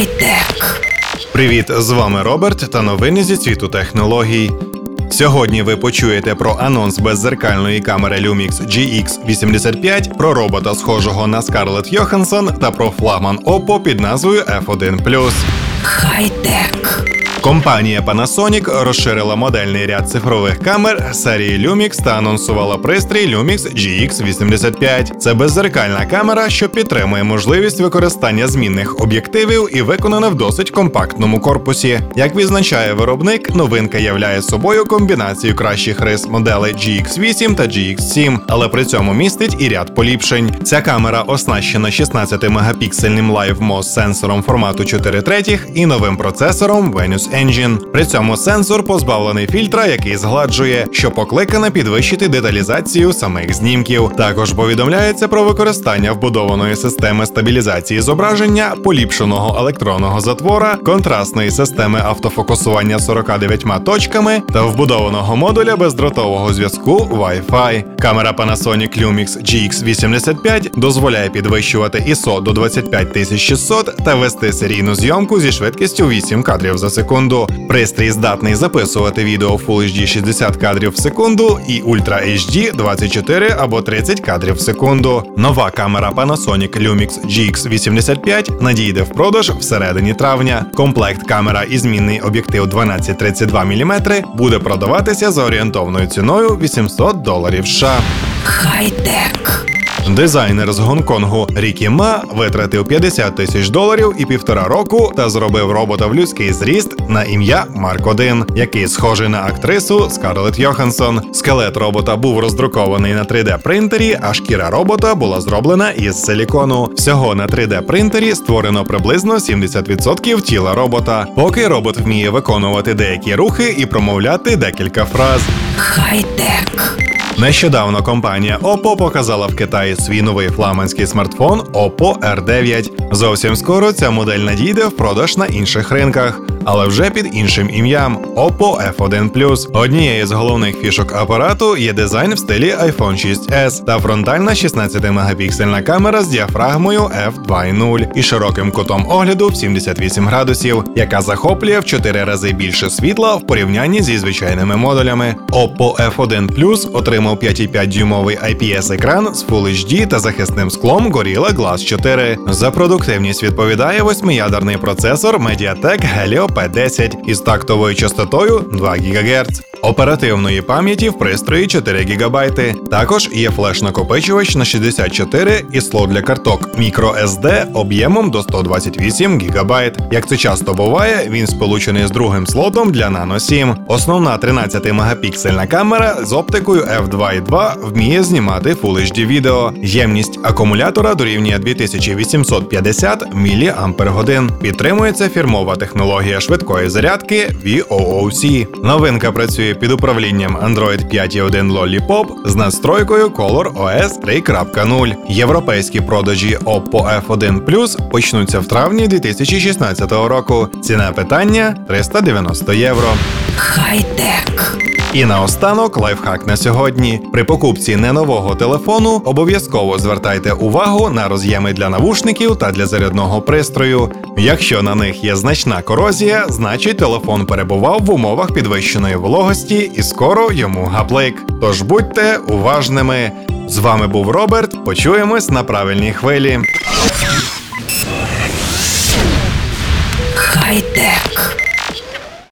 Хай-тек. Привіт, з вами Роберт та новини зі світу технологій. Сьогодні ви почуєте про анонс беззеркальної камери Lumix GX85, про робота, схожого на Скарлет Йоханссон та про флагман Oppo під назвою F1+. Хай-тек. Компанія Panasonic розширила модельний ряд цифрових камер серії Lumix та анонсувала пристрій Lumix GX85. Це беззеркальна камера, що підтримує можливість використання змінних об'єктивів і виконана в досить компактному корпусі. Як відзначає виробник, новинка являє собою комбінацію кращих рис моделей GX8 та GX7, але при цьому містить і ряд поліпшень. Ця камера оснащена 16 мегапіксельним LiveMOS сенсором формату 4 третіх і новим процесором Venus Engine. При цьому сенсор позбавлений фільтра, який згладжує, що покликане підвищити деталізацію самих знімків. Також повідомляється про використання вбудованої системи стабілізації зображення, поліпшеного електронного затвора, контрастної системи автофокусування 49 точками та вбудованого модуля бездротового зв'язку Wi-Fi. Камера Panasonic Lumix GX85 дозволяє підвищувати ISO до 25600 та вести серійну зйомку зі швидкістю 8 кадрів за секунду. Пристрій здатний записувати відео Full HD 60 кадрів в секунду і Ultra HD 24 або 30 кадрів в секунду. Нова камера Panasonic Lumix GX85 надійде в продаж всередині травня. Комплект камера і змінний об'єктив 1232 мм буде продаватися за орієнтовною ціною 800 доларів США. Хай-тек. Дизайнер з Гонконгу Рікі Ма витратив 50 тисяч доларів і півтора року та зробив робота в людський зріст на ім'я Марк 1 який схожий на актрису Скарлетт Йоханссон. Скелет робота був роздрукований на 3D принтері, а шкіра робота була зроблена із силікону. Всього на 3D принтері створено приблизно 70% тіла робота. Поки робот вміє виконувати деякі рухи і промовляти декілька фраз. Хай-тек. Нещодавно компанія Oppo показала в Китаї свій новий фламандський смартфон Oppo R9. Зовсім скоро ця модель надійде в продаж на інших ринках, але вже під іншим ім'ям Oppo F1 Однією з головних фішок апарату є дизайн в стилі iPhone 6s та фронтальна 16-мегапіксельна камера з діафрагмою f2.0 і широким кутом огляду в 78 градусів, яка захоплює в 4 рази більше світла в порівнянні зі звичайними модулями. Oppo F1 отримав 5,5 дюймовий IPS-екран з Full HD та захисним склом Gorilla Glass 4. За продуктивність відповідає восьмиядерний процесор MediaTek Helio P10 із тактовою частотою 2 ГГц. Оперативної пам'яті в пристрої 4 ГБ. Також є флеш-накопичувач на 64 і слот для карток microSD об'ємом до 128 ГБ. Як це часто буває, він сполучений з другим слотом для Nano 7. Основна 13-мегапіксельна камера з оптикою f2.2 вміє знімати Full HD відео. Ємність акумулятора дорівнює 2850 мАч. Підтримується фірмова технологія швидкої зарядки VOOC. Новинка працює під управлінням Android 5.1 Lollipop з настройкою Color OS 3.0. Європейські продажі Oppo F1 Plus почнуться в травні 2016 року. Ціна питання 390 євро. Хай-тек. І наостанок лайфхак на сьогодні. При покупці не нового телефону обов'язково звертайте увагу на роз'єми для навушників та для зарядного пристрою. Якщо на них є значна корозія, значить телефон перебував в умовах підвищеної вологості і скоро йому гаплик. Тож будьте уважними. З вами був Роберт. Почуємось на правильній хвилі. Хай-тек.